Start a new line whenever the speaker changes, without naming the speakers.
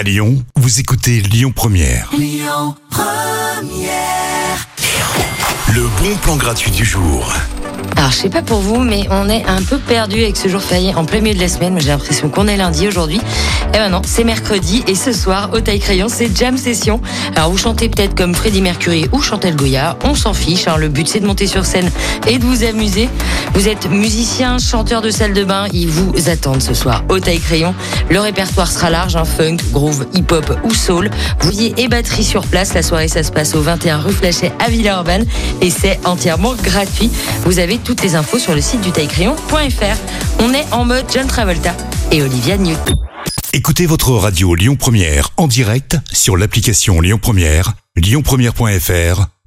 À Lyon, vous écoutez Lyon Première. Le bon plan gratuit du jour.
Alors, je sais pas pour vous, mais on est un peu perdu avec ce jour férié en plein milieu de la semaine. J'ai l'impression qu'on est lundi aujourd'hui. Eh ben non, c'est mercredi et ce soir, au taille crayon, c'est jam session. Alors, vous chantez peut-être comme Freddie Mercury ou Chantal Goya. On s'en fiche. hein. Le but, c'est de monter sur scène et de vous amuser. Vous êtes musicien, chanteur de salle de bain. Ils vous attendent ce soir au taille crayon. Le répertoire sera large, hein, funk, groove, hip-hop ou soul. Bouillie et batterie sur place. La soirée, ça se passe au 21 rue Flachet à Villeurbanne et c'est entièrement gratuit. Vous avez toutes les infos sur le site du taillecrayon.fr. On est en mode John Travolta et Olivia Newt.
Écoutez votre radio Lyon Première en direct sur l'application Lyon Première, lyonpremière.fr